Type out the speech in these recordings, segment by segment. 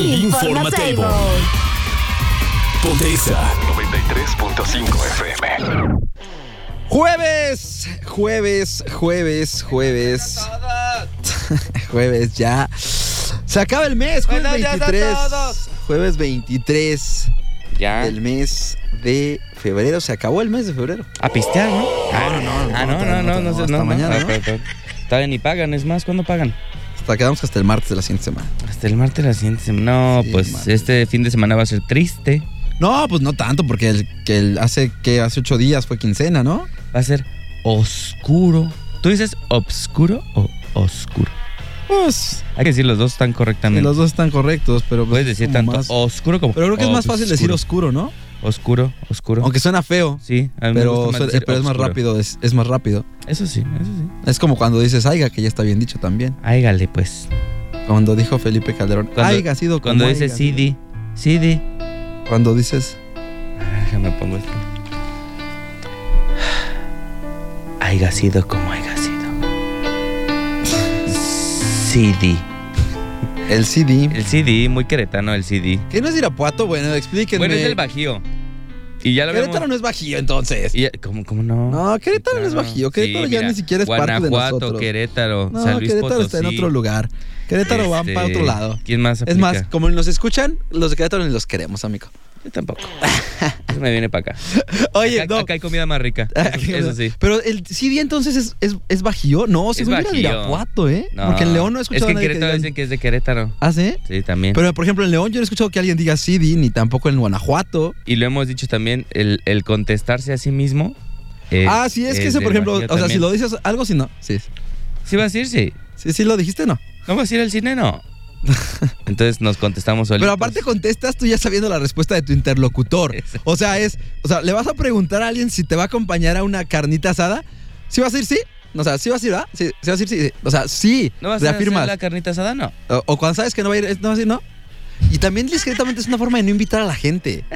El Informatable. Pontexa 93.5 FM. Jueves, jueves, jueves, jueves. jueves ya. Se acaba el mes, jueves Buenos días a 23. todos. Jueves 23 Ya. del mes de febrero. Se acabó el mes de febrero. A pistear, ¿no? No, no, no, Ah, no, no, no, no, no, no, no, no, no. mañana, Ah, ¿no? pagan, es más, ¿cuándo pagan? Hasta quedamos hasta el martes de la siguiente semana. Hasta el martes de la siguiente semana. No, Sí, pues martes. este fin de semana va a ser triste. No, pues no tanto, porque el, que el hace que hace ocho días fue quincena, ¿no? Va a ser oscuro. ¿Tú dices obscuro o oscuro? Pues Hay que decir, los dos están correctamente. los dos están correctos, pero pues Puedes es decir tanto más- oscuro como Pero creo que es más fácil decir oscuro, ¿no? Oscuro, oscuro. Aunque suena feo. Sí, a mí me Pero, gusta pero es más rápido, es, es más rápido. Eso sí, eso sí. Es como cuando dices aiga, que ya está bien dicho también. Áigale, pues. Cuando dijo Felipe Calderón, Cuando- aiga ha sido como Cuando dices haiga sido". CD, CD. Cuando dices, Ah, Déjame pongo esto. Haiga sido como haiga sido. CD. El CD. El CD, muy queretano el CD. ¿Qué no es Irapuato? Bueno, explíquenme. Bueno, es el bajío. Y ya lo Querétaro vemos. no es bajío, entonces. y ¿cómo, ¿Cómo no? No, Querétaro no es bajío. Querétaro Sí, ya mira, ni siquiera es parte de nosotros. Querétaro, No, San Luis Querétaro está en otro lugar. Querétaro va Este, para otro lado. ¿Quién más Es más, como nos escuchan, los de Querétaro ni los queremos, amigo. Yo tampoco. Eso me viene para acá. Oye, acá, no. acá hay comida más rica. Eso, eso sí. Pero el CD entonces es, es, es bajío. No, era de bajío. Irapuato, ¿eh? No. Porque en León no he Es escuchado que a en que Querétaro digan- dicen que es de Querétaro. ¿Ah, sí? Sí, también. Pero, por ejemplo, en León yo no he escuchado que alguien diga CD, ni tampoco en Guanajuato. Y lo hemos dicho también, el, el contestarse a sí mismo. es- ah, sí, es que ese, por ejemplo, o sea, si lo dices algo, si no. Sí, ¿Sí vas a ir? Sí. sí, sí lo dijiste, no. ¿No vas a ir al cine? No. Entonces nos contestamos solitos. Pero aparte contestas tú ya sabiendo la respuesta de tu interlocutor. O sea, es, o sea, le vas a preguntar a alguien si te va a acompañar a una carnita asada. ¿Sí vas a ir? Sí. O sea, ¿sí vas a ir? ¿verdad? Sí, ¿sí vas a ir? Sí. O sea, sí. ¿No vas a hacer la carnita asada? No. O, o cuando sabes que no va a ir, ¿no vas a ir? No. Y también discretamente es una forma de no invitar a la gente.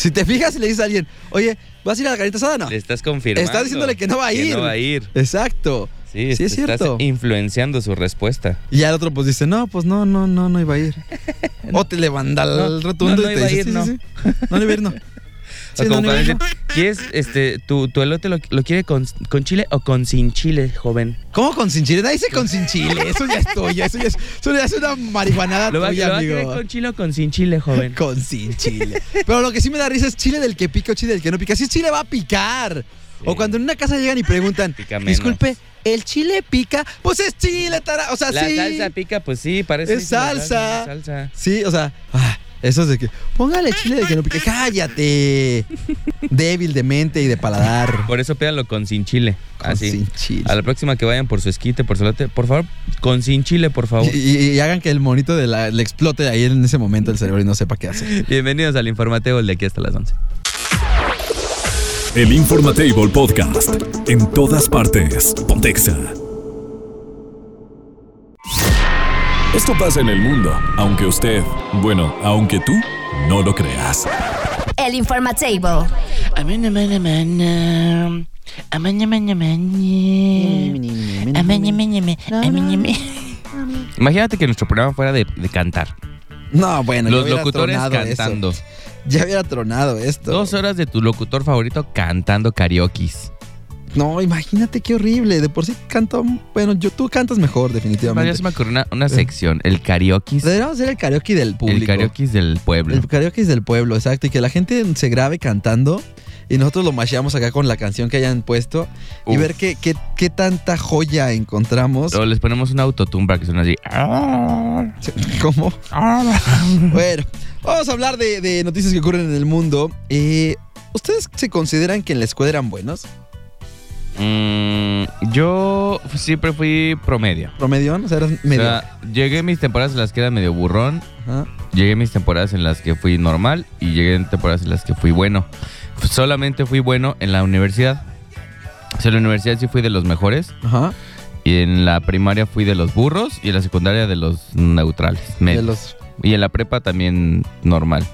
Si te fijas y le dices a alguien, oye, ¿vas a ir a la carnita asada? No. Le estás confirmando. Estás diciéndole que no va a ir. Que no va a ir. Exacto. Sí, Sí, es estás cierto. influenciando su respuesta. Y ya el otro pues dice, no, pues no, no, no, no iba a ir. O te levanta el No, rotundo no, no y te iba a dice, ir, sí, no. sí, sí. No iba a ir, no. O como para decir, ¿quieres, este, tu, tu elote lo, lo quiere con, con chile o con sin chile, joven? ¿Cómo con sin chile? Nadie dice con sin chile. Eso ya es tuyo. Eso ya es, eso ya es una marihuanada ¿Lo va, tuya, lo va a amigo. con chile o con sin chile, joven? Con sin chile. Pero lo que sí me da risa es chile del que pica o chile del que no pica. Si es chile va a picar. O cuando en una casa llegan y preguntan, disculpe, ¿el chile pica? Pues es chile, tara. O sea, La sí. salsa pica, pues sí, parece. Es que la salsa. salsa. Sí, o sea, ah, eso es de que póngale chile del que no pica. Cállate. Débil de mente y de paladar. Por eso pídalo con sin chile. Con Así. sin chile. A la próxima que vayan por su esquite, por su por favor, con sin chile, por favor. Y, y- y hagan que el monito de la, le explote ahí en ese momento el cerebro y no sepa qué hacer. Bienvenidos al Informateo de aquí hasta las 11. El Informatable Podcast en todas partes. Pontexa. Esto pasa en el mundo, aunque usted, bueno, aunque tú no lo creas. El Informatable. Imagínate que nuestro programa fuera de, de cantar. No, bueno, Los locutores eso. Ya hubiera tronado esto. Dos horas de tu locutor favorito cantando karaoke. No, imagínate qué horrible. De por sí canto. Bueno, yo, tú cantas mejor, definitivamente. Ya se me ocurrió una, una sección, el karaoke. Deberíamos hacer el karaoke del público. El karaoke del pueblo. El karaoke del pueblo, exacto. Y que la gente se grabe cantando y nosotros lo masheamos acá con la canción que hayan puesto y ver qué, qué, qué tanta joya encontramos. O les ponemos un autotune para que suene así. ¿Cómo? Bueno, Vamos a hablar de, de noticias que ocurren en el mundo. Eh, ¿Ustedes se consideran que en la escuela eran buenos? Mm, yo siempre fui promedio. ¿Promedión? O sea, eras O medio. sea, llegué mis temporadas en las que era medio burrón, Ajá. llegué mis temporadas en las que fui normal y llegué en temporadas en las que fui bueno. Solamente fui bueno en la universidad. O sea, en la universidad sí fui de los mejores Ajá. y en la primaria fui de los burros y en la secundaria de los neutrales. De los... Y en la prepa también normal.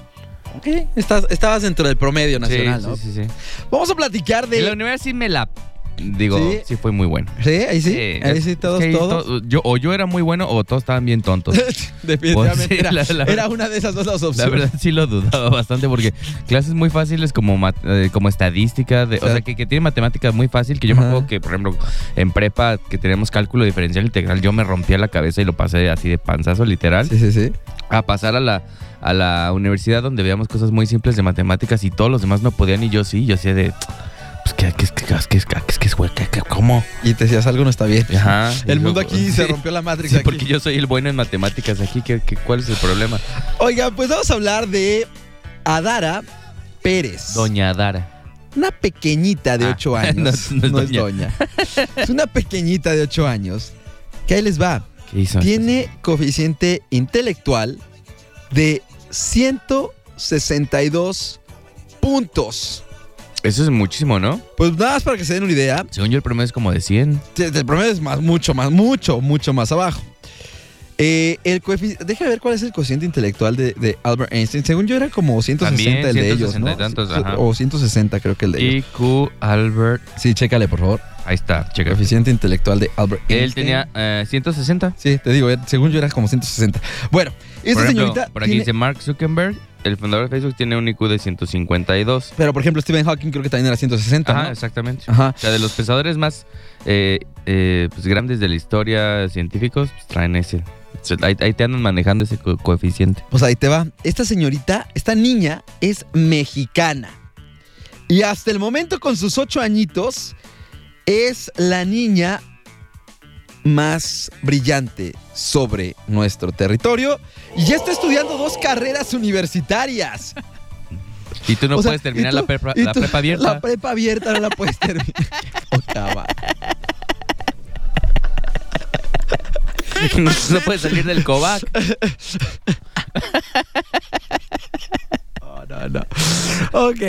Ok, estás- estabas dentro del promedio nacional, sí, ¿no? sí, sí, sí. Vamos a platicar En la de... universidad sí me la... Digo, ¿Sí? sí, fue muy bueno. Sí, ahí sí. ahí sí, es todos, que todos. to- yo, o yo era muy bueno o todos estaban bien tontos. Definitivamente Pues sí, era, la- la era verdad. una de esas dos las La opciones. verdad sí lo dudaba bastante porque clases muy fáciles como eh, como estadística, de- o sea, sea, que, que tiene matemáticas muy fácil, que yo me acuerdo que, por ejemplo, en prepa que teníamos cálculo diferencial integral, yo me rompía la cabeza y lo pasé así de panzazo literal, Sí, sí, sí. a pasar a la, a la universidad donde veíamos cosas muy simples de matemáticas y todos los demás no podían y yo sí, yo hacía de pues que, ¿cómo? Y te decías algo no está bien. El mundo aquí se rompió la matrix. Sí, porque yo soy el bueno en matemáticas aquí. Cuál es el problema? Oiga, pues vamos a hablar de Adara Pérez. Doña Adara. Una pequeñita de ah, 8 años. No, es doña. es una pequeñita de 8 años. Que ahí les va. Tiene coeficiente intelectual de 162 puntos. Eso es muchísimo, ¿no? Pues nada más para que se den una idea. Según yo el promedio es como de 100. El promedio es más, mucho más, mucho, mucho más abajo. Eh, el déjame ver cuál es el coeficiente intelectual de, de Albert Einstein. Según yo era como 160 También, el de ellos, 160 ¿no? tantos, ajá. O 160 creo que el de ellos. IQ Albert. Sí, chécale, por favor. Ahí está, checa. Coeficiente intelectual de Albert Einstein. Él tenía eh, 160. Sí, te digo, eh, según yo era como 160. Bueno, esta por ejemplo, señorita. por aquí tiene- dice Mark Zuckerberg, el fundador de Facebook, tiene un IQ de 152. Pero por ejemplo, Stephen Hawking creo que también era 160. Ajá, ¿no? exactamente. Ajá. O sea, de los pensadores más eh, eh, pues, grandes de la historia científicos, pues, traen ese. Ahí, ahí te andan manejando ese co- coeficiente. Pues ahí te va. Esta señorita, esta niña es mexicana. Y hasta el momento, con sus ocho añitos, es la niña más brillante sobre nuestro territorio. Y ya está estudiando dos carreras universitarias. Y tú no O sea, puedes terminar la, prepa, ¿Y la tú? prepa abierta. La prepa abierta no la puedes terminar. Cabrón. no, no puedes salir del COVAC. No, no, no. Ok.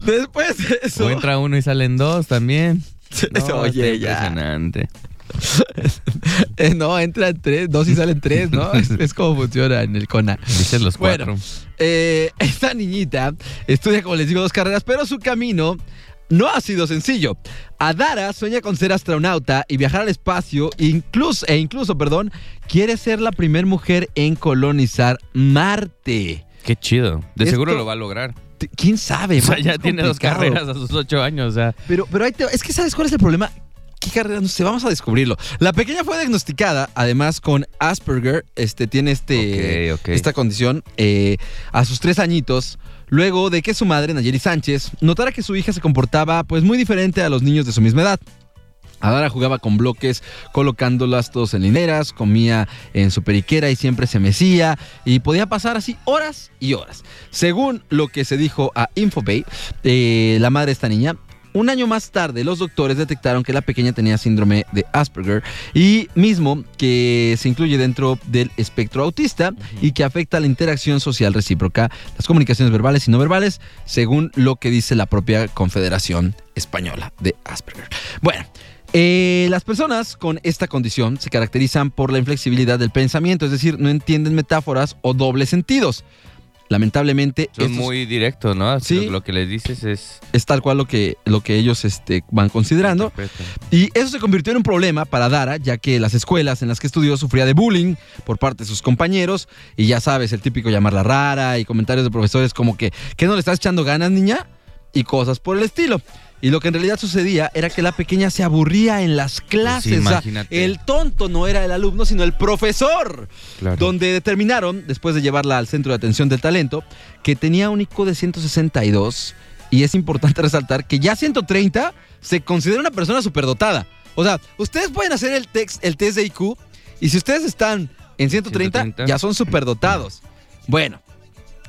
Después de eso. O entra uno y salen dos también. No, Oye, ya. impresionante. Eh, no, entran tres, dos y salen tres, ¿no? es, es como funciona en el CONA. Dicen los Bueno. cuatro. Eh, esta niñita estudia, como les digo, dos carreras, pero su camino no ha sido sencillo. Adara sueña con ser astronauta y viajar al espacio, incluso, e incluso, perdón, quiere ser la primera mujer en colonizar Marte. Qué chido. De Esto- seguro lo va a lograr. ¿Quién sabe? O sea, ya tiene dos carreras a sus ocho años. O sea, Pero, pero ahí te- es que ¿sabes cuál es el problema? ¿Qué carrera? No sé, vamos a descubrirlo. La pequeña fue diagnosticada, además, con Asperger. Este, tiene este, esta condición eh, a sus tres añitos. Luego de que su madre, Nayeli Sánchez, notara que su hija se comportaba pues muy diferente a los niños de su misma edad. Adara jugaba con bloques, colocándolas todos en hileras, comía en su periquera y siempre se mecía y podía pasar así horas y horas. Según lo que se dijo a Infobay, eh, la madre de esta niña, un año más tarde los doctores detectaron que la pequeña tenía síndrome de Asperger y mismo que se incluye dentro del espectro autista y que afecta la interacción social recíproca, las comunicaciones verbales y no verbales, según lo que dice la propia Confederación Española de Asperger. Bueno, eh, las personas con esta condición se caracterizan por la inflexibilidad del pensamiento, es decir, no entienden metáforas o dobles sentidos. Lamentablemente, son estos- muy directos, ¿no? Sí. Lo, lo que les dices es. es tal cual lo que, lo que ellos este, van considerando. Y eso se convirtió en un problema para Dara, ya que las escuelas en las que estudió sufría de bullying por parte de sus compañeros. Y ya sabes, el típico llamarla rara y comentarios de profesores como que, ¿qué no le estás echando ganas, niña? Y cosas por el estilo. Y lo que en realidad sucedía era que la pequeña se aburría en las clases. O sea, imagínate. el tonto no era el alumno, sino el profesor. Claro. Donde determinaron, después de llevarla al centro de atención del talento, que tenía un IQ de 162. Y es importante resaltar que ya 130 se considera una persona superdotada. O sea, ustedes pueden hacer el, tex- el test de IQ y si ustedes están en 130, 130. ya son superdotados. Bueno,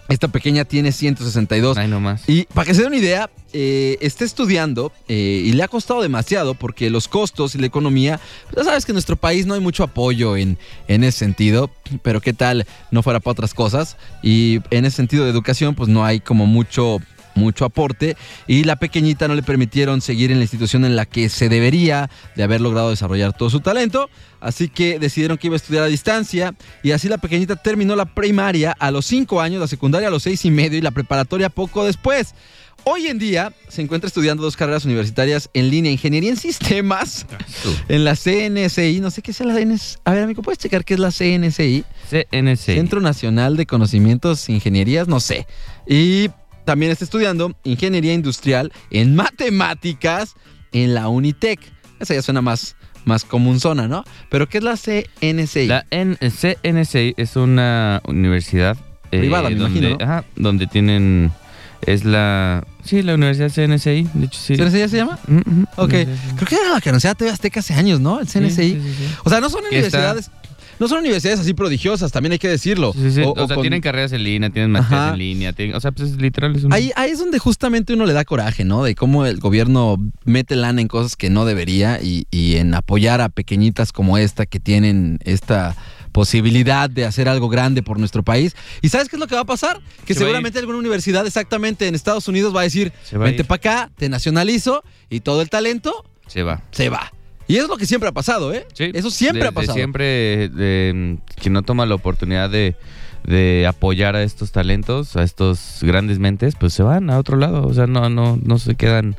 Esta pequeña tiene 162. Ay, nomás. Y para que se den una idea, eh, está estudiando eh, y le ha costado demasiado porque los costos y la economía, ya sabes que en nuestro país no hay mucho apoyo en, en ese sentido, pero qué tal no fuera para otras cosas. Y en ese sentido de educación, pues no hay como mucho mucho aporte y la pequeñita no le permitieron seguir en la institución en la que se debería de haber logrado desarrollar todo su talento, así que decidieron que iba a estudiar a distancia y así la pequeñita terminó la primaria a los 5 años, la secundaria a los seis y medio y la preparatoria poco después. Hoy en día se encuentra estudiando dos carreras universitarias en línea, ingeniería en sistemas en la CNSI, no sé qué es la CNSI. A ver, amigo, ¿puedes checar qué es la CNSI? CNC. Centro Nacional de Conocimientos e Ingenierías, no sé. Y también está estudiando ingeniería industrial en matemáticas en la Unitec. Esa ya suena más, más común zona, ¿no? Pero ¿qué es la CNCI? La N- CNC es una universidad eh, Privada, me donde, imagino, ¿no? ajá, donde tienen es la sí la universidad CNCI, de hecho sí. ¿CNCI ya se llama? Ujú. Ok. Creo que era la que anunciaba TV Azteca hace años, ¿no? El CNCI. Sí, sí, sí, sí. O sea, no son Que está- universidades. No son universidades así prodigiosas, también hay que decirlo. Sí, sí, O- O, o sea, con- tienen carreras en línea, tienen Ajá. en línea, tienen- o sea, pues es literal es un Ahí, ahí es donde justamente uno le da coraje, ¿no? De cómo el gobierno mete lana en cosas que no debería y, y en apoyar a pequeñitas como esta que tienen esta posibilidad de hacer algo grande por nuestro país. ¿Y sabes qué es lo que va a pasar? Que Se seguramente alguna universidad exactamente en Estados Unidos va a decir, vente para acá, te nacionalizo y todo el talento se va. se va. Y es lo que siempre ha pasado, ¿eh? Sí, Eso siempre ha pasado. Siempre de, quien no toma la oportunidad de, de apoyar a estos talentos, a estos grandes mentes, pues se van a otro lado. O sea, no, no, no se quedan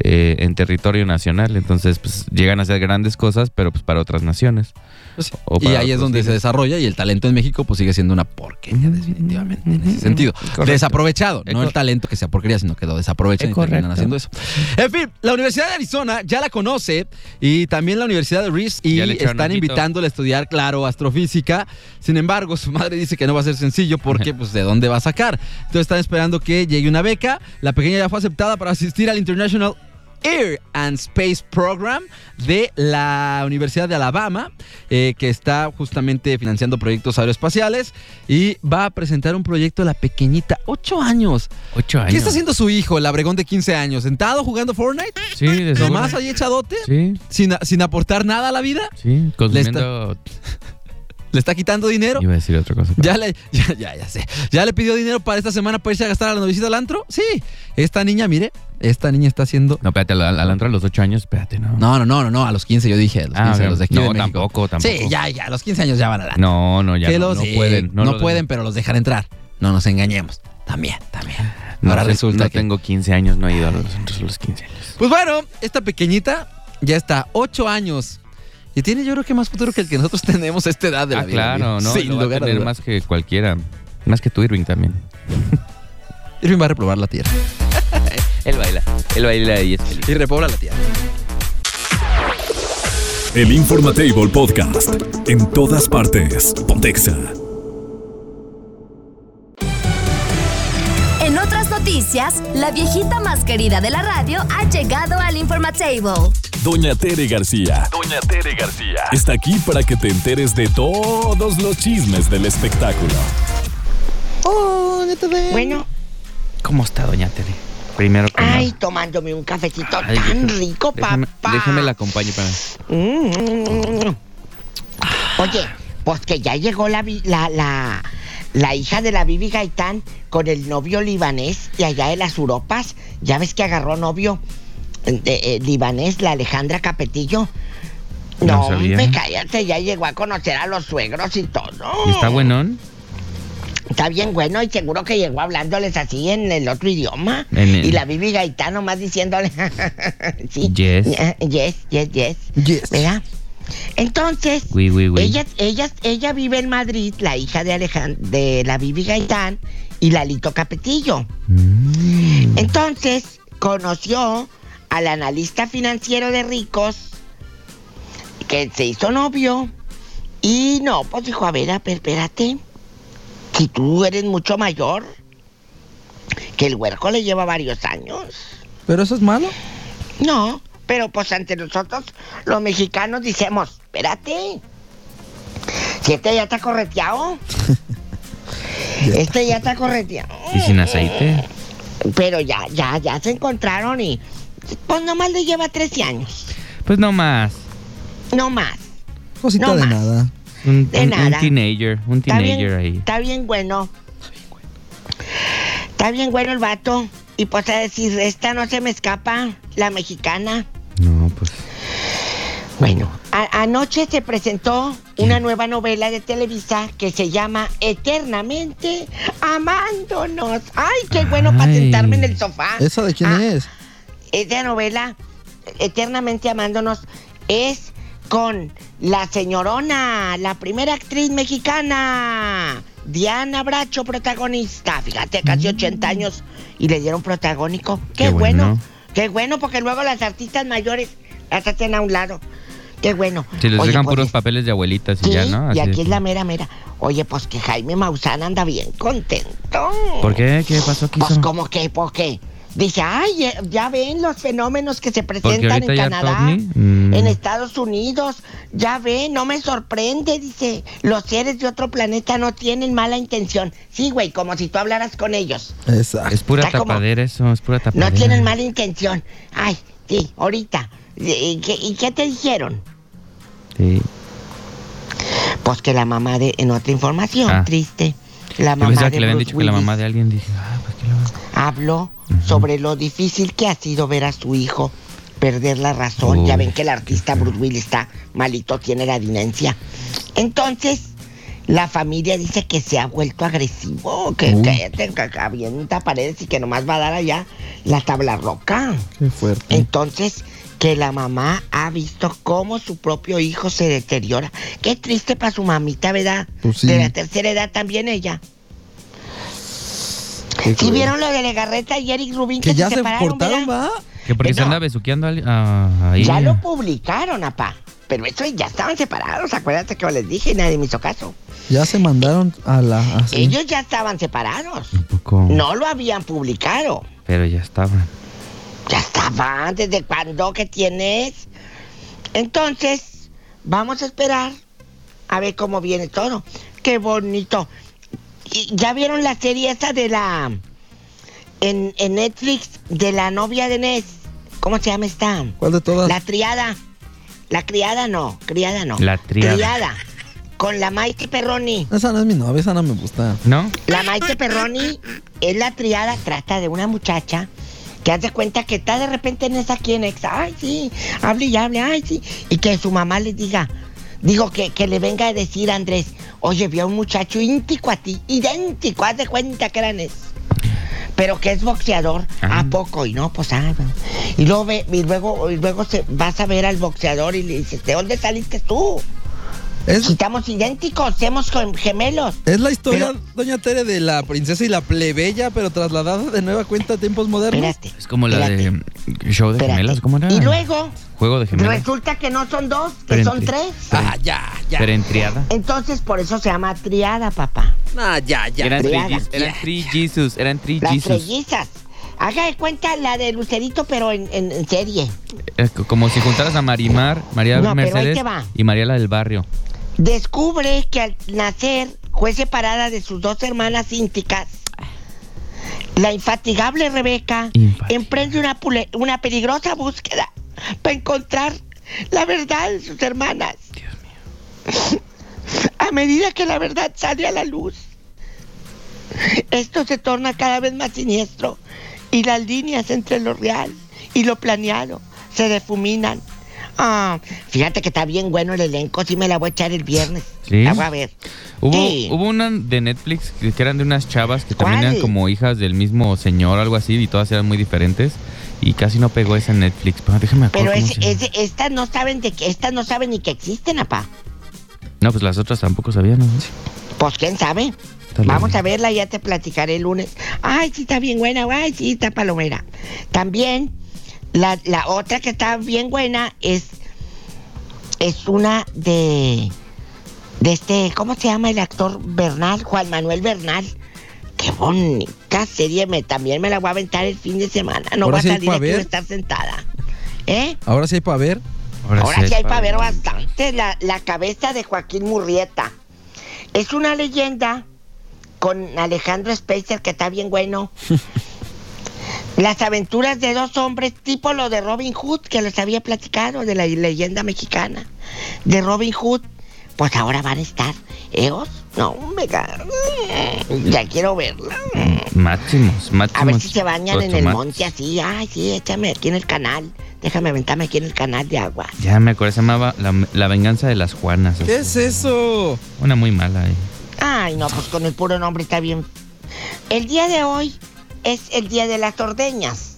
eh, en territorio nacional. Entonces, pues llegan a hacer grandes cosas, pero pues para otras naciones. Pues Y ahí es donde se desarrolla y el talento en México pues sigue siendo una porquería definitivamente en ese sentido. Correcto. Desaprovechado, Es no el talento que sea porquería, sino que lo desaprovechan Es y terminan haciendo eso. En fin, la Universidad de Arizona ya la conoce y también la Universidad de Rice y están ojito. invitándole a estudiar, claro, astrofísica. Sin embargo, su madre dice que no va a ser sencillo porque pues de dónde va a sacar. Entonces están esperando que llegue una beca. La pequeña ya fue aceptada para asistir al International Air and Space Program de la Universidad de Alabama, eh, que está justamente financiando proyectos aeroespaciales y va a presentar un proyecto de la pequeñita, 8 años. Ocho años. ¿Qué está haciendo su hijo, el abregón de 15 años? ¿Sentado jugando Fortnite? Sí, de seguro. ¿Nomás ahí echadote? Sí, ¿Sin, sin aportar nada a la vida? sí, consumiendo... ¿Le está quitando dinero? Iba a decir otra cosa. pero- Ya le, ya, ya, ya sé. ¿Ya le pidió dinero para esta semana para irse a gastar a la novicita al antro? Sí. Esta niña, mire, esta niña está haciendo No, espérate, al, al antro a los ocho años, espérate, no. No, no, no, no, no, a los 15 yo dije, a los 15, Ah, los de aquí No, de México. tampoco, tampoco. Sí, ya, ya, a los 15 años ya van a la No, no, ya Que no, los- no sí, pueden. No, pueden, pero los dejan entrar. No nos engañemos. También, también. No Ahora resulta no que... tengo 15 años, no he ido a los antros a los 15 años. Pues bueno, esta pequeñita ya está 8 años. Y tiene yo creo que más futuro que el que nosotros tenemos a esta edad de la ah, vida. claro, no, Sin lo va a lugar a tener más que cualquiera. Más que tú, Irving, también. Irving va a reprobar la tierra. Él baila, él baila y es feliz. Y repobla la tierra. El Informatable Podcast. En todas partes. Pontexa. En otras noticias, la viejita más querida de la radio ha llegado al Informatable. Doña Tere García. Doña Tere García. Está aquí para que te enteres de todos los chismes del espectáculo. Bueno, ¿Cómo está, doña Tere? Primero que ay, nada. tomándome un cafecito Ay, tan déjame- rico, déjame, papá. déjame la acompaño para... Mm. Oye, pues que ya llegó la, la, la hija de la Bibi Gaitán con el novio libanés y allá de las Europas. Ya ves que agarró novio de, eh, libanés, la Alejandra Capetillo. No No, sabía. me cállate, ya llegó a conocer a los suegros y todo. ¿Y está buenón? Está bien bueno y seguro que llegó hablándoles así en el otro idioma. En el- Y la Bibi Gaitán nomás diciéndole. sí. Yes. Eh, Yes, yes, yes. Yes. ¿Verdad? Entonces, Oui, oui, oui. Ella, ella, ella vive en Madrid, la hija de Alejand de la Bibi Gaitán y Lalito Capetillo. Mm. Entonces, conoció al analista financiero de ricos que se hizo novio. Y no, pues dijo, a ver, a ver, espérate. Si tú eres mucho mayor, que el huerco le lleva varios años. ¿Pero eso es malo? No, pero pues ante nosotros, los mexicanos, decimos, espérate. Si este ya está correteado. Este ya está correteado. Y sin aceite. Pero ya, ya, ya se encontraron y. Pues nomás le lleva 13 años. Pues no más. No más. Cosita No de más. nada. Un, De un- un nada. teenager. Un Está bien, teenager ahí. está bien bueno. Está bien bueno el vato. Y pues a decir, esta no se me escapa, la mexicana. No, pues. Bueno, a- anoche se presentó una nueva novela de Televisa que se llama Eternamente Amándonos. Ay, qué bueno para sentarme en el sofá. ¿Esa de quién Ah, es? Esa novela, Eternamente Amándonos, es con la señorona, la primera actriz mexicana, Diana Bracho, protagonista. Fíjate, casi 80 años y le dieron protagónico. Qué, Qué bueno. bueno. qué bueno, porque luego las artistas mayores las hacen a un lado. Qué bueno. Si les Oye, dejan pues, puros papeles de abuelitas y Sí, ya, ¿no? y aquí es la mera mera. Oye, pues que Jaime Maussan anda bien contento. ¿Por qué? ¿Qué pasó? ¿Qué Pues como que, ¿por qué? Dice, ay, ya ven los fenómenos que se presentan en Canadá, mm. en Estados Unidos. Ya ven, no me sorprende, dice. Los seres de otro planeta no tienen mala intención. Sí, güey, como si tú hablaras con ellos. Exacto. Es pura Está como- tapadera eso, es pura tapadera. No tienen mala intención. Ay, sí, ahorita. ¿Y qué, y qué te dijeron? Sí. Pues que la mamá de, en otra información, Ah. triste, la Yo mamá pensaba de que le habían Bruce dicho que la mamá de alguien dije, ah, pues que la... habló sobre lo difícil que ha sido ver a su hijo perder la razón. ya ven que el artista. Bruce Willis está malito, tiene la dinencia. Entonces, la familia dice que se ha vuelto agresivo, que, Uy. que, que- que avienta paredes y que nomás va a dar allá la tabla roca. Qué fuerte. Entonces, que la mamá ha visto cómo su propio hijo se deteriora. Qué triste para su mamita, ¿verdad? Pues sí. De la tercera edad también ella. Qué ¿Sí vieron lo de Legarreta y Eric Rubin que, Que ya se se separaron, cortaron, ¿verdad? ¿va? Que porque Eh, se no. anda besuqueando a alguien- ah, ahí. Ya lo publicaron, apá. Pero eso ya estaban separados, acuérdate que les dije y nadie me hizo caso. Ya se mandaron a la. así. Ellos ya estaban separados. Un poco... No lo habían publicado. Pero ya estaba. Ya estaban, ¿desde cuándo que tienes? Entonces, vamos a esperar a ver cómo viene todo. Qué bonito. ¿Y ¿Ya vieron la serie esa de la... En, en Netflix, de la novia de Ness? ¿Cómo se llama esta? ¿Cuál de todas? La triada. La criada no, criada no. La triada. Criada. Con la Maite Perroni. Esa no es mi novia, esa no me gusta. ¿No? La Maite Perroni es la triada, trata de una muchacha que hace cuenta que está de repente en esa aquí en ex. Ay, sí, hable y hable, ay, sí. Y que su mamá le diga, digo, que, que le venga a decir a Andrés, oye, vi a un muchacho idéntico a ti, idéntico, haz de cuenta que eran es. Pero que es boxeador. ¿a poco? Y no, pues, ah, y luego, ve, y luego, y luego se, vas a ver al boxeador y le dices, ¿de dónde saliste tú? Si estamos idénticos, somos gem- gemelos. es la historia, Pero- doña Tere, de la princesa y la plebeya, pero trasladada de nueva cuenta a tiempos modernos. Espérate. Es como la de show de Espérate. gemelas, ¿cómo era? Y luego Juego de gemelas. resulta que no son dos, que Pero son tres. Ah, ya, ya. Pero en triada. Entonces por eso se llama triada, papá. Ah, ya, ya. Eran Triada. three, Jesus- eran three Jesus, eran three Las Jesus. trellizas. Haga de cuenta la de Lucerito, pero en, en- en serie. Es co- como si juntaras a Marimar, María No, pero ahí Mercedes te va. y Mariela del Barrio. Descubre que al nacer fue separada de sus dos hermanas ínticas. La infatigable Rebeca emprende una, una peligrosa búsqueda para encontrar la verdad de sus hermanas. A medida que la verdad sale a la luz, esto se torna cada vez más siniestro y las líneas entre lo real y lo planeado se difuminan. Ah, fíjate que está bien bueno el elenco, sí me la voy a echar el viernes. ¿Sí? La voy a ver. Hubo, Sí. hubo una de Netflix que eran de unas chavas que también eran como hijas del mismo señor, algo así, y todas eran muy diferentes. Y casi no pegó esa en Netflix. Pero déjame Pero es, es- estas no saben de que estas no saben ni que existen, apá. No, pues las otras tampoco sabían, ¿no? Pues quién sabe. Vamos a verla, ya te platicaré el lunes. Ay, sí está bien buena, ay, sí está palomera. También la, la otra que está bien buena es es una de de este, ¿cómo se llama el actor Bernal? Juan Manuel Bernal. Qué bonita serie, me, también me la voy a aventar el fin de semana. No Ahora va a sí salir aquí, voy a ver. estar sentada. ¿Eh? Ahora sí hay para ver. Ahora sí hay para ver bastante. bastante la, la cabeza de Joaquín Murrieta. Es una leyenda con Alejandro Spacer, que está bien bueno. Las aventuras de dos hombres, tipo lo de Robin Hood, que les había platicado, de la leyenda mexicana. De Robin Hood, pues ahora van a estar. ¿Eos? No, me ca- Ya quiero verla. Máximos, máximos. A ver si se bañan en el monte así. Ay, sí, échame aquí en el canal. Déjame aventarme aquí en el canal de agua. Ya me acuerdo, se llamaba La, La venganza de las Juanas. ¿Qué es eso? Una muy mala. eh. Ay, no, pues con el puro nombre está bien. El día de hoy es el día de las ordeñas.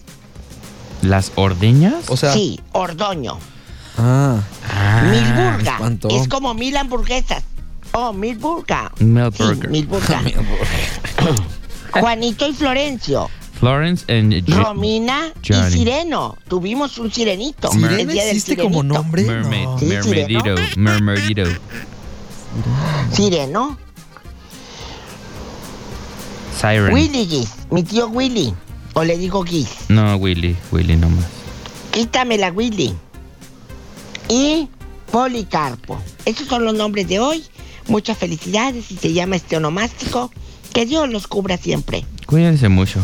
¿Las ordeñas? O sea, Sí, ordoño. ah, Ah, mil burga. espantó. Es como mil hamburguesas. Oh, mil burga. Mil Sí, burger. mil burga. Juanito y Florencio. Florence and Je- Romina Johnny. y Sireno. Tuvimos un sirenito. el ¿Sirena día del existe como nombre? Mermaid, No. Sí, Mermaidito, Mermaidito. Sireno. Siren. Willy Giz. Mi tío Willy. O le digo Giz. No, Willy, Willy nomás. Quítame la Willy. Y Policarpo. Esos son los nombres de hoy. Muchas felicidades y se llama este onomástico. Que Dios los cubra siempre. Cuídense mucho.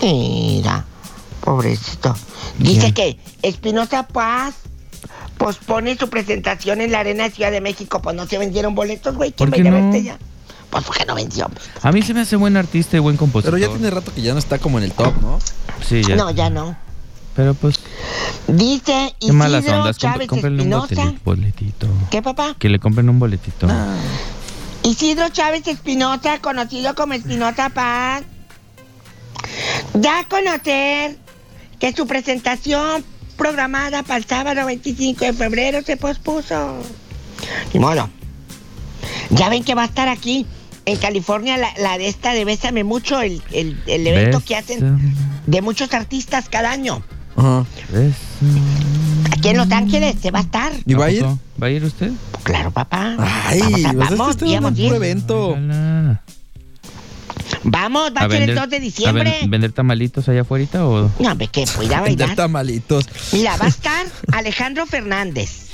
Mira, pobrecito. Dice que Espinosa Paz pospone su presentación en la Arena de Ciudad de México. Pues no se vendieron boletos, güey. ¿Quién ¿Por qué a no? verte ya? Pues porque no vendió. hombre. A mí se me hace buen artista y buen compositor. Pero ya tiene rato que ya no está como en el top, ¿no? Sí, ya. No, ya no. Pero pues, Dice qué malas Isidro ondas. Chávez un boletito. ¿Qué, papá? Que le compren un boletito. Ah. Isidro Chávez Espinosa, conocido como Espinosa Paz, da a conocer que su presentación programada para el sábado 25 de febrero se pospuso. Ni modo. Ya ven que va a estar aquí, en California, la, la de esta de Bésame Mucho, el, el- el evento que hacen de muchos artistas cada año. Ajá. Aquí en Los Ángeles se va a estar. ¿Y va a ir? ¿Va a ir usted? Claro, papá. Ay, vamos, a- pues es que vamos, este un evento. Vamos, va a, ser el 2 de a diciembre. ven- vender tamalitos allá afuera o No, hombre, que pueda Vender bailar. tamalitos. Mira, va a estar Alejandro Fernández,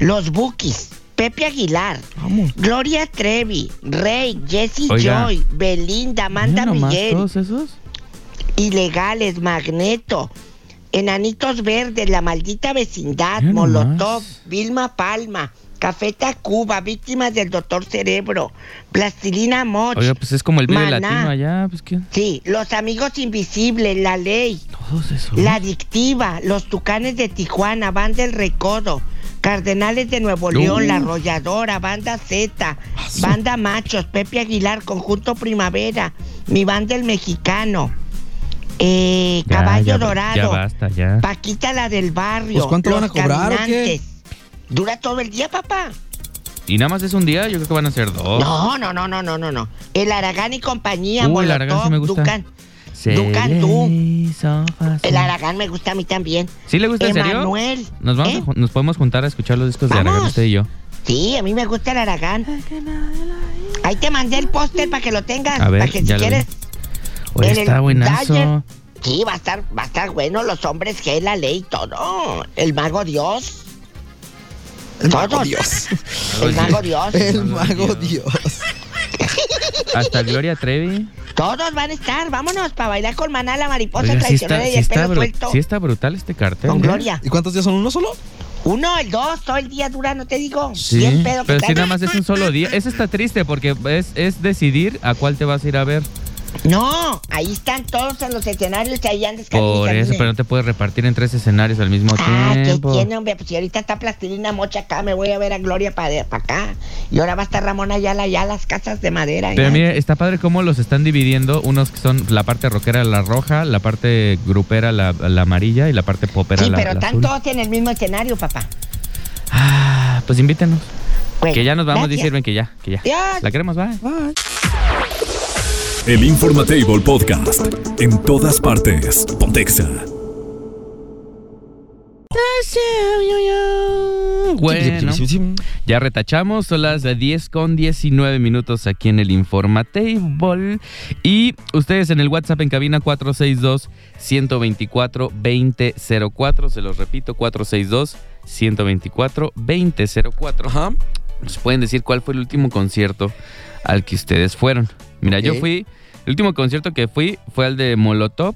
los Bookies, Pepe Aguilar, Vamos. Gloria Trevi, Rey, Jesse Oiga. Joy, Belinda, Amanda Mira nomás Miguel, todos esos? Ilegales, Magneto, Enanitos Verdes, La Maldita Vecindad, Mira nomás. Molotov, Vilma Palma, Café Tacuba, Víctimas del Doctor Cerebro, Plastilina Moch, Oiga, pues es como el video Maná. latino allá, pues qué. sí, Los Amigos Invisibles, La Ley, Todos esos. La Adictiva, Los Tucanes de Tijuana, Banda El Recodo, Cardenales de Nuevo León, Uh. La Arrolladora, Banda Z, Banda Machos, Pepe Aguilar, Conjunto Primavera, Mi Banda El Mexicano, eh, Ya, Caballo ya, Dorado, Ya basta, ya. Paquita la del Barrio, Pues, ¿cuánto Los van a cobrar o qué? Dura todo el día, papá. Y nada más es un día, yo creo que van a ser dos. No, no, no, no, no, no, no. El Aragán y compañía, Uh, el Aragán sí me gusta. Ducan. Se Ducan tú. El Aragán me gusta a mí también. ¿Sí le gusta en serio? Emanuel. Nos, vamos a ¿eh? nos podemos juntar a escuchar los discos de. Aragán, usted y yo. Sí, a mí me gusta el Aragán. Ahí te mandé el póster para que lo tengas. A ver, para que si quieres. Oye, el está buenazo. Dyer. Sí, va a estar, va a estar bueno. Los hombres que la ley, todo. El mago Dios. El mago Todos. Dios. El mago Dios. El mago Dios. Hasta Gloria Trevi. Todos van a estar. Vámonos para bailar con Maná la mariposa Oiga, sí traicionera está, y el pelo bru- suelto. sí está brutal este cartel. con ¿eh? Gloria. ¿Y cuántos días son? ¿Uno solo? Uno, el dos, todo el día dura, no te digo. Sí, Bien pedo que pero si nada más es un solo día. Eso está triste porque es, es decidir a cuál te vas a ir a ver. No, ahí están todos en los escenarios y ahí andas Por eso, pero no te puedes repartir en tres escenarios al mismo Ah, ¿qué tiempo. tiene, hombre? Pues si ahorita está Plastilina Mocha acá, me voy a ver a Gloria para acá. Y ahora va a estar Ramón Ayala allá, las casas de madera. Pero allá. mire, está padre cómo los están dividiendo. Unos que son la parte rockera, la roja, la parte grupera, la, la amarilla y la parte popera, Sí, la, pero la están azul. todos en el mismo escenario, papá. Ah, pues invítenos. Bueno, que ya nos vamos, gracias. dice Irving, que ya, que ya. La queremos, bye. El Informatable Podcast. En todas partes. Pontexa. Bueno, ya retachamos, son las 10 con 19 minutos aquí en el Informatable. Y ustedes en el WhatsApp en cabina 462-124-2004. Se los repito, 462-124-2004. Ajá. Nos pueden decir cuál fue el último concierto al que ustedes fueron. Mira, yo fui, el último concierto que fui fue al de Molotov,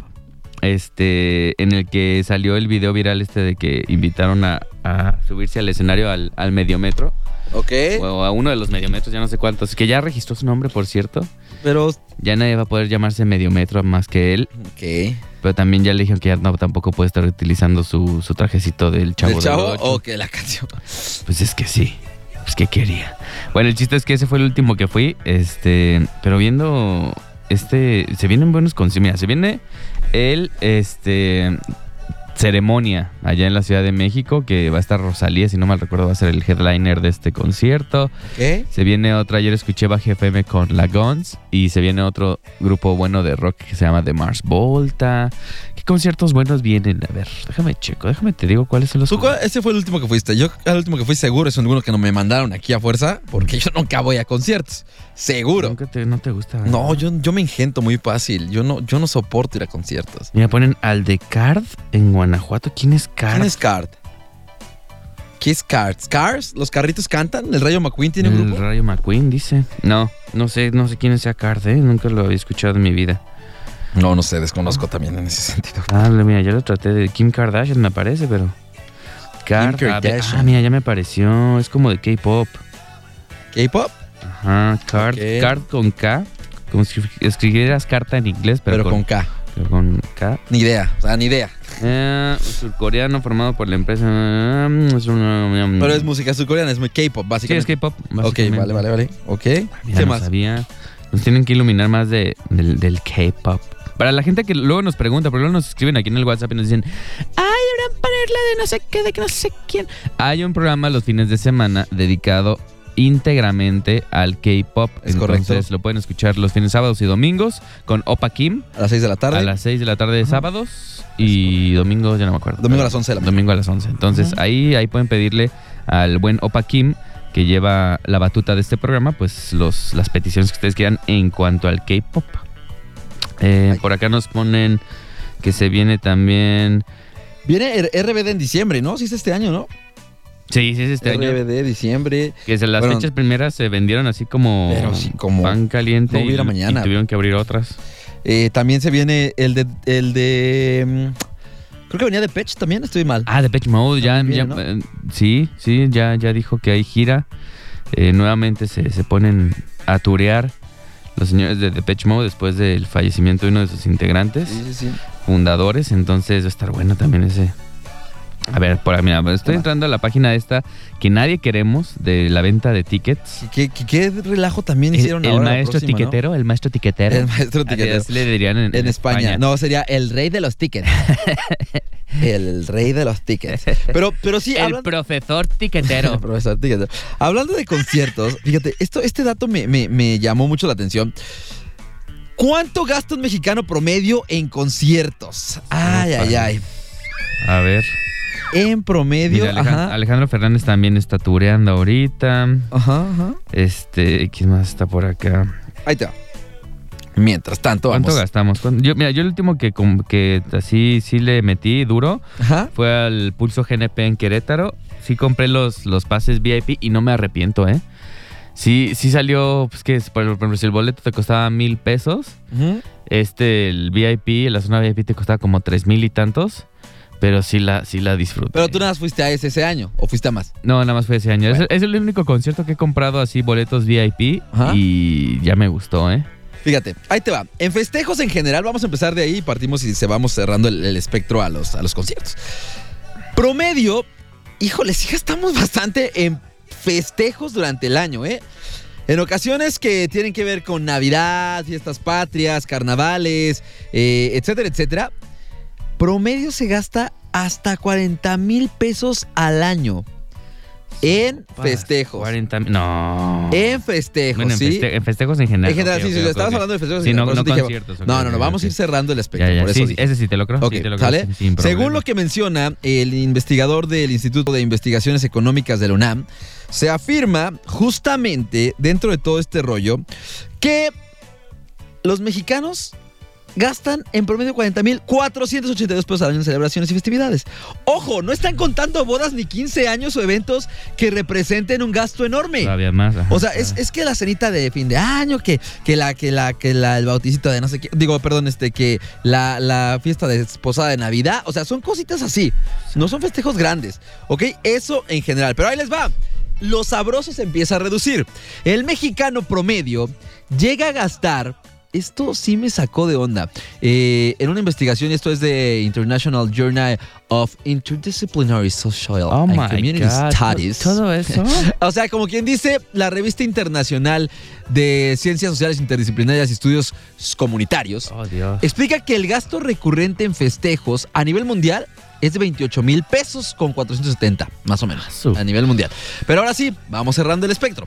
este, en el que salió el video viral este de que invitaron a, a subirse al escenario al, al mediometro, Ok. o a uno de los mediometros, ya no sé cuántos, que ya registró su nombre, por cierto. Pero. Ya nadie va a poder llamarse mediometro más que él, Ok. pero también ya le dijeron que ya no, tampoco puede estar utilizando su, su trajecito del chavo. ¿El del chavo o que la canción? Pues es que sí. Pues que quería. Bueno, el chiste es que ese fue el último que fui. Este. Pero viendo. Este. Se vienen buenos conciertos. Se viene el. Este. Ceremonia allá en la Ciudad de México. Que va a estar Rosalía, si no mal recuerdo, va a ser el headliner de este concierto. ¿Qué? Se viene otra. Ayer escuché Baje FM con La Guns. Y se viene otro grupo bueno de rock que se llama The Mars Volta. ¿Qué conciertos buenos vienen? A ver, déjame checo. Déjame te digo cuáles son los. ¿Tú cuál- ese fue el último que fuiste. Yo al último que fui seguro es uno que no me mandaron aquí a fuerza porque yo nunca voy a conciertos. Seguro. Nunca te- no te gusta. No, yo, yo me ingento muy fácil. Yo no, yo no soporto ir a conciertos. Mira, ponen Aldecard en Guanajuato. ¿Quién es Card? ¿Quién es Card? ¿Qué es Card? ¿Cars? ¿Los carritos cantan? ¿El Rayo McQueen tiene un El grupo? Rayo McQueen, dice. No, no sé, no sé quién sea Card, ¿eh? Nunca lo había escuchado en mi vida. No, no sé, desconozco también en ese sentido. Ah, mira, ya lo traté de Kim Kardashian, me parece, pero... Kim Kardashian. ah, mira, ya me apareció. Es como de K-pop. ¿K-pop? Ajá, Card, Ok. Card con K. Como si escribieras carta en inglés, pero, Pero, con, K. pero con K. Ni idea, o sea, ni idea. Eh, surcoreano formado por la empresa... mm, Es una, Pero es música surcoreana, es muy K-pop, Sí, es básicamente. K-pop. ok, básicamente. vale, vale, vale. Ok. Mira, ¿Qué no más? sabía. Nos tienen que iluminar más de, del, del K-pop. Para la gente que luego nos pregunta, porque luego nos escriben aquí en el WhatsApp y nos dicen, ay, deberían ponerla de no sé qué, de que no sé quién. Hay un programa los fines de semana dedicado íntegramente al K-pop. Es Entonces correcto. lo pueden escuchar los fines sábados y domingos con Opa Kim A las 6 de la tarde. a las 6 de la tarde de sábados y domingos, ya no me acuerdo. Domingo a las 11 de la mañana. Domingo a las 11. Entonces ahí, ahí pueden pedirle al buen Opa Kim que lleva la batuta de este programa, pues los, las peticiones que ustedes quieran en cuanto al K-pop. Eh, por acá nos ponen que se viene también. Viene RBD en diciembre, ¿no? Sí es este año, ¿no? Sí, sí, es este año. RBD, diciembre. Que se- las Bueno, fechas primeras se vendieron así como, Pero sí, como pan caliente no hubiera y, mañana. y tuvieron que abrir otras. Eh, también se viene el de. El de mm, creo que venía de Patch también, estoy mal. Ah, de Pitch Mode, ya, También, ya, ¿no? eh, sí, sí, ya, ya dijo que hay gira. Eh, nuevamente se, se ponen a turear los señores de Depeche Mode después del fallecimiento de uno de sus integrantes, Sí, sí, sí. fundadores. Entonces va a estar bueno también ese. A ver, por mira, estoy entrando a la página esta que nadie queremos de la venta de tickets. ¿Qué, qué, qué relajo también El, hicieron el ahora la maestro próxima, ¿no? tiquetero, el maestro tiquetero. El maestro tiquetero. le dirían en, En España. No, sería el rey de los tickets. el rey de los tickets. Pero, pero sí, el hablando, profesor tiquetero. El profesor tiquetero. Hablando de conciertos, fíjate, esto, este dato me, me- me llamó mucho la atención. ¿Cuánto gasta un mexicano promedio en conciertos? Ay, ay, ay. A ver. En promedio, Mira, Alejan- ajá. Alejandro Fernández también está tureando ahorita. Ajá, ajá. Este, ¿quién más está por acá? Ahí va. Mientras tanto, ¿Cuánto vamos. gastamos? ¿Cuánto? Yo, mira, yo el último que, que así sí le metí duro Ajá. fue al Pulso GNP en Querétaro. Sí compré los, los pases VIP y no me arrepiento, ¿eh? Sí, sí salió, pues que por ejemplo, si el boleto te costaba mil pesos, este, el VIP, la zona VIP te costaba como tres mil y tantos, pero sí la, sí la disfruté. Pero tú nada más fuiste a ese ese año o fuiste a más. No, nada más fue ese año. Es- el único concierto que he comprado así boletos VIP Ajá. y ya me gustó, ¿eh? Fíjate, ahí te va. En festejos en general, vamos a empezar de ahí y partimos y se vamos cerrando el, el espectro a los, a los conciertos. Promedio, híjole, sí gastamos bastante en festejos durante el año, ¿eh? En ocasiones que tienen que ver con Navidad, fiestas patrias, carnavales, eh, etcétera, etcétera. Promedio se gasta hasta 40 mil pesos al año en festejos. 40 mil- No. En festejos, Bueno, en, ¿sí? feste- en festejos en general. En general, sí, ok, sí, estabas hablando de festejos. Sí, en no, general, no dije- conciertos. no, no, no, vamos a ir cerrando el espectro, Ya, ya, por eso sí, ese sí te lo creo. Te lo creo, ¿sale? problema. Según lo que menciona el investigador del Instituto de Investigaciones Económicas de la UNAM, se afirma justamente dentro de todo este rollo que los mexicanos gastan en promedio 40.482 pesos al año en celebraciones y festividades. Ojo, no están contando bodas ni 15 años o eventos que representen un gasto enorme. Todavía más. ajá. O sea, es, es que la cenita de fin de año, que, que la, que la, que la, el bauticito de no sé qué, digo, perdón, este, que la, la fiesta de posada de Navidad, o sea, son cositas así, no son festejos grandes, ¿ok? Eso en general, pero ahí les va. Lo sabroso se empieza a reducir. El mexicano promedio llega a gastar esto sí me sacó de onda. Eh, en una investigación, esto es de International Journal of Interdisciplinary Social Oh and Community God. Studies. Todo eso. O sea, como quien dice, la revista internacional de ciencias sociales interdisciplinarias y estudios comunitarios Oh, Dios. explica que el gasto recurrente en festejos a nivel mundial es de 28 mil pesos con 470, más o menos, Su. a nivel mundial. Pero ahora sí, vamos cerrando el espectro.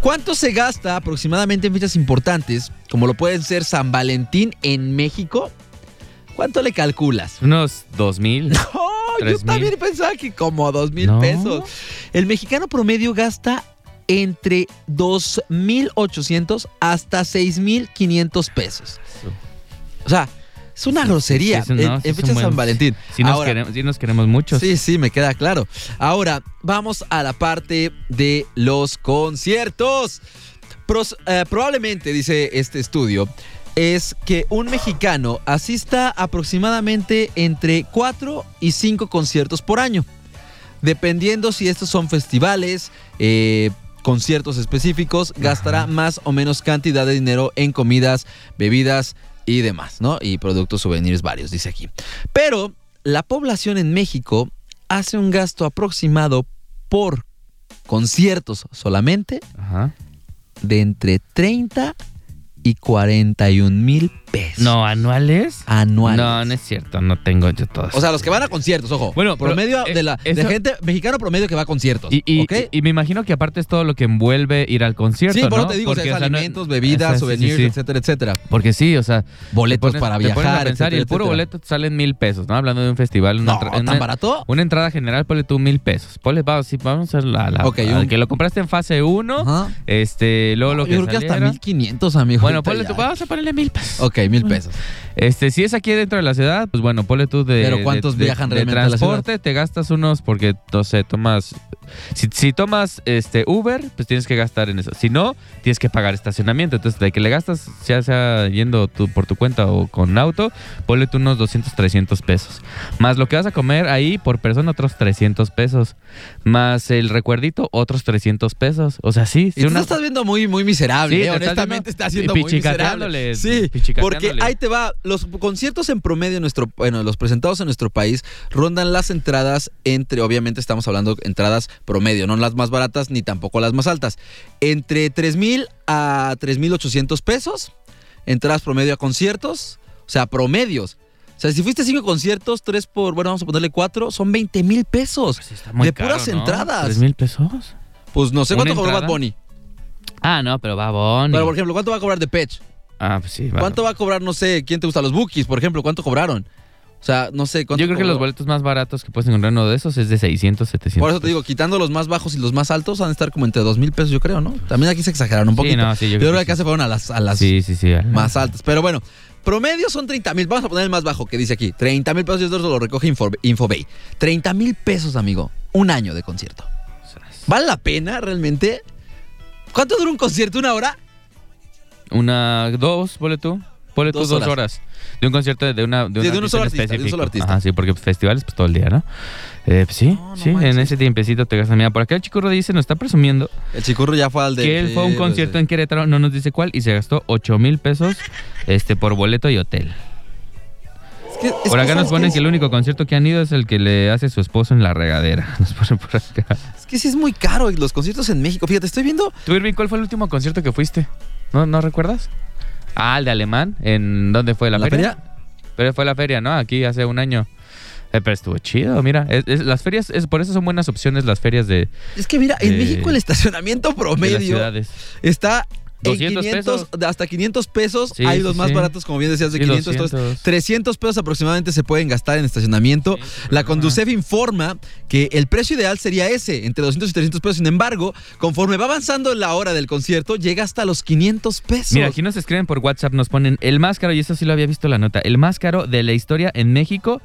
¿Cuánto se gasta aproximadamente en fechas importantes, como lo pueden ser San Valentín en México? ¿Cuánto le calculas? Unos dos mil. Oh, yo también pensaba que como dos mil No. pesos. El mexicano promedio gasta entre 2.800 hasta 6.500 pesos. O sea, es una grosería sí, no, en, fecha de San Valentín. Sí nos, Ahora, queremos, sí nos queremos mucho. Sí, sí, me queda claro. Ahora, vamos a la parte de los conciertos. Pros- eh, probablemente, dice este estudio, es que un mexicano asista aproximadamente entre 4 y 5 conciertos por año. Dependiendo si estos son festivales, eh, conciertos específicos, gastará más o menos cantidad de dinero en comidas, bebidas y demás, ¿no? Y productos souvenirs varios, dice aquí. Pero la población en México hace un gasto aproximado por conciertos solamente Ajá. de entre 30 y 41 mil pesos. No, anuales. Anuales. No, no es cierto. No tengo yo todo O sea, los que van a conciertos, ojo. Bueno, promedio eh, de la de gente mexicano promedio que va a conciertos. Y, y, me imagino que aparte es todo lo que envuelve ir al concierto. sí, por ¿no? eso te digo, o sea, Porque, es o sea, no- alimentos, bebidas, souvenirs, sí, sí. etcétera, etcétera. Porque sí, o sea. Boletos pones- para viajar, pensar, y el puro etcétera. boleto salen mil pesos, ¿no? Hablando de un festival. Una No, ¿tan una- barato? Una entrada general, ponle tú mil pesos. Ponle, vamos, sí, vamos a la. la- Ok, a un- que lo compraste en fase 1. Ajá. Este, luego lo que yo creo que hasta saliera. 1500, amigo. Bueno, ponle tú, vamos a ponerle mil pesos. Ok, mil pesos. Este, si es aquí dentro de la ciudad, pues bueno, ponle tú de. Pero ¿cuántos de- de- viajan de realmente a la transporte, te gastas unos porque, no sé, tomas. Si, si tomas este Uber, pues tienes que gastar en eso. Si no, tienes que pagar estacionamiento. Entonces, de que le gastas, ya sea yendo tú por tu cuenta o con auto, ponle tú unos 200, 300 pesos. Más lo que vas a comer ahí por persona, otros 300 pesos. Más el recuerdito, otros 300 pesos. O sea, sí, Y sí, tú una- lo estás viendo muy, muy miserable. Sí, ¿eh? Honestamente está siendo muy miserable. Sí, porque ahí te va. Los conciertos en promedio en nuestro, bueno, los presentados en nuestro país rondan las entradas entre, obviamente estamos hablando de entradas promedio, no las más baratas ni tampoco las más altas. Entre 3 mil a 3.800 pesos, entradas promedio a conciertos, o sea, promedios. O sea, si fuiste cinco conciertos, tres por, bueno, vamos a ponerle cuatro, son 20 mil pesos. Pues está muy de caro, puras ¿no? entradas. ¿Tres mil pesos? Pues no sé ¿Una cuánto cobró Bad? Bunny. Ah, no, pero va Bonnie. Pero, por ejemplo, ¿cuánto va a cobrar de Pitch? Ah, pues sí. ¿Cuánto va a cobrar, no sé, quién te gusta? Los Bookies, por ejemplo, ¿cuánto cobraron? O sea, no sé, ¿cuánto Yo creo que los boletos más baratos que puedes encontrar en uno de esos es de 600, 700. Por eso te digo, quitando los más bajos y los más altos, van a estar como entre dos mil pesos, yo creo, ¿no? También aquí se exageraron un Sí, poquito. no, sí, yo yo creo creo que acá sí. se fueron a las, a las Sí, sí, sí. más altas. Pero bueno, promedio son 30 mil. Vamos a poner el más bajo que dice aquí. 30 mil pesos y esto lo recoge Info- Infobay. 30 mil pesos, amigo. Un año de concierto. ¿Vale la pena realmente? ¿Cuánto dura un concierto? ¿Una hora? Una, dos, ponle tú. Ponle tú Dos dos horas. horas. De un concierto de, una, de, un de un solo artista, de un solo específico. artista. Ajá, sí, porque festivales pues todo el día, ¿no? Eh, pues, sí, No, no sí, en ese tiempecito te gastas. Mira, por acá el chico dice, nos está presumiendo El chicurro ya fue al de. que él fue a un concierto pues, en Querétaro, no nos dice cuál, y se gastó 8 mil pesos este, por boleto y hotel. es que- es Por acá nos ¿sabes ponen que el único concierto que han ido es el que le hace su esposo en la regadera. Nos ponen por acá. Es que sí es muy caro los conciertos en México. Fíjate, estoy viendo. ¿Tú, Irving, cuál fue el último concierto que fuiste? ¿No, ¿No recuerdas? Ah, el de alemán. ¿En dónde fue la, ¿La feria? Pero fue la feria, ¿no? Aquí hace un año. Eh, pero estuvo chido, mira. Las ferias, por eso son buenas opciones las ferias de. Es que mira, en México el estacionamiento promedio está 200 pesos. hasta 500 pesos hay los más baratos, como bien decías, de 500. 200. 300 pesos aproximadamente se pueden gastar en estacionamiento. la Conducef informa que el precio ideal sería ese, entre 200 y 300 pesos. Sin embargo, conforme va avanzando la hora del concierto, llega hasta los 500 pesos. Mira, aquí nos escriben por WhatsApp, nos ponen el más caro, y eso sí lo había visto la nota, el más caro de la historia en México.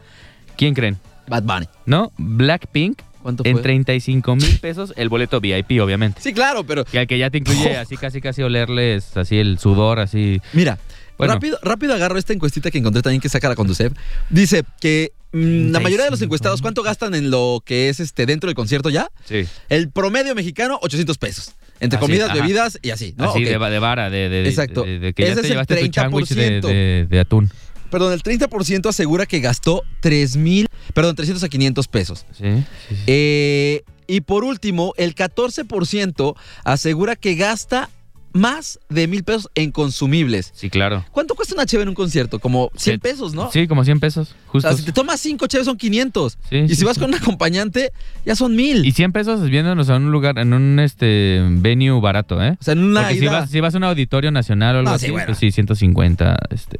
¿Quién creen? Bad Bunny. ¿No? Blackpink ¿Cuánto en fue? 35 mil pesos el boleto VIP, obviamente. Sí, claro, pero Que al que ya te incluye así casi casi olerles así el sudor, así. Mira, Bueno. rápido, rápido agarro esta encuestita que encontré también que saca la Conducef. Dice que mm, la mayoría de los 35. encuestados, ¿cuánto gastan en lo que es este dentro del concierto ya? Sí. El promedio mexicano, 800 pesos. Entre Así, comidas, ajá. bebidas y así, ¿no? así de, de vara, de, Exacto. de, de que ya Ese te es el llevaste tu sándwich de, 30%. de- de atún. Perdón, el 30% asegura que gastó 3 mil, perdón, 300 a 500 pesos. Sí, sí, sí. Eh, y por último, el 14% asegura que gasta más de mil pesos en consumibles. Sí, claro. ¿Cuánto cuesta una cheve en un concierto? Como 100 Sí. pesos, ¿no? Sí, como 100 pesos, O justo. sea, si te tomas 5 cheves son 500. Sí, y sí, si vas sí. con un acompañante, ya son 1000. Y 100 pesos viéndonos a un lugar, en un este venue barato, ¿eh? o sea, en una Porque si vas, si vas a un auditorio nacional o algo No, sí, así, bueno. pues sí, 150, este...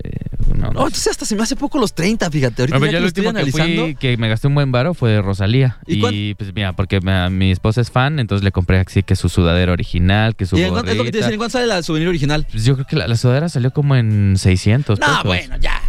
No, No, entonces hasta se me hace poco los 30, fíjate. Ahorita Bueno, ya yo que lo estoy que analizando. fui, que me gasté un buen varo fue de Rosalía. ¿Y pues mira, porque mi esposa es fan, entonces le compré así que su sudadera original, que su ¿Y cuánto, es lo que te gorrita. dicen? ¿En cuánto sale la souvenir original? Pues yo creo que la, la sudadera salió como en 600 No, pesos. bueno, ya.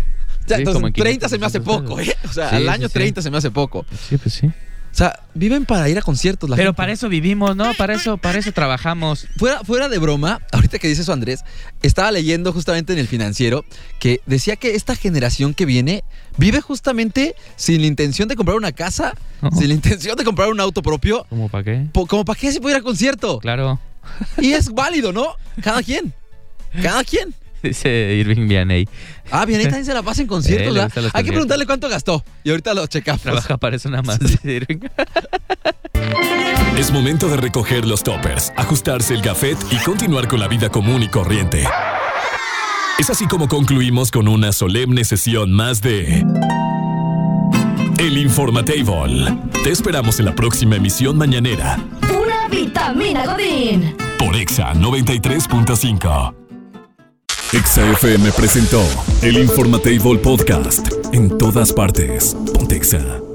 O sea, Sí, entonces, como en 30 500, se me hace 600 poco, ¿eh? O sea, Sí, al año sí. 30 se me hace poco. Sí, pues sí. O sea, viven para ir a conciertos la Pero gente. para eso vivimos, ¿no? Para eso, para eso trabajamos. Fuera, fuera de broma, ahorita que dice eso Andrés, estaba leyendo justamente en el financiero que decía que esta generación que viene vive justamente sin la intención de comprar una casa, sin la intención de comprar un auto propio. ¿Cómo para qué? como para qué se puede ir a concierto. Claro. Y es válido, ¿no? Cada quien. Cada quien. Dice Irving Vianey. Ah, ahí también se la pasa en conciertos, Eh, Hay que preguntarle cuánto gastó. Y ahorita lo checamos. Trabaja para eso nada más, dice Irving. Es momento de recoger los toppers, ajustarse el gafet y continuar con la vida común y corriente. Es así como concluimos con una solemne sesión más de El Informatable. Te esperamos en la próxima emisión mañanera Vitamina Godín. por Exa 93.5. Exa FM presentó El Informatable Podcast. En todas partes. Pontexa.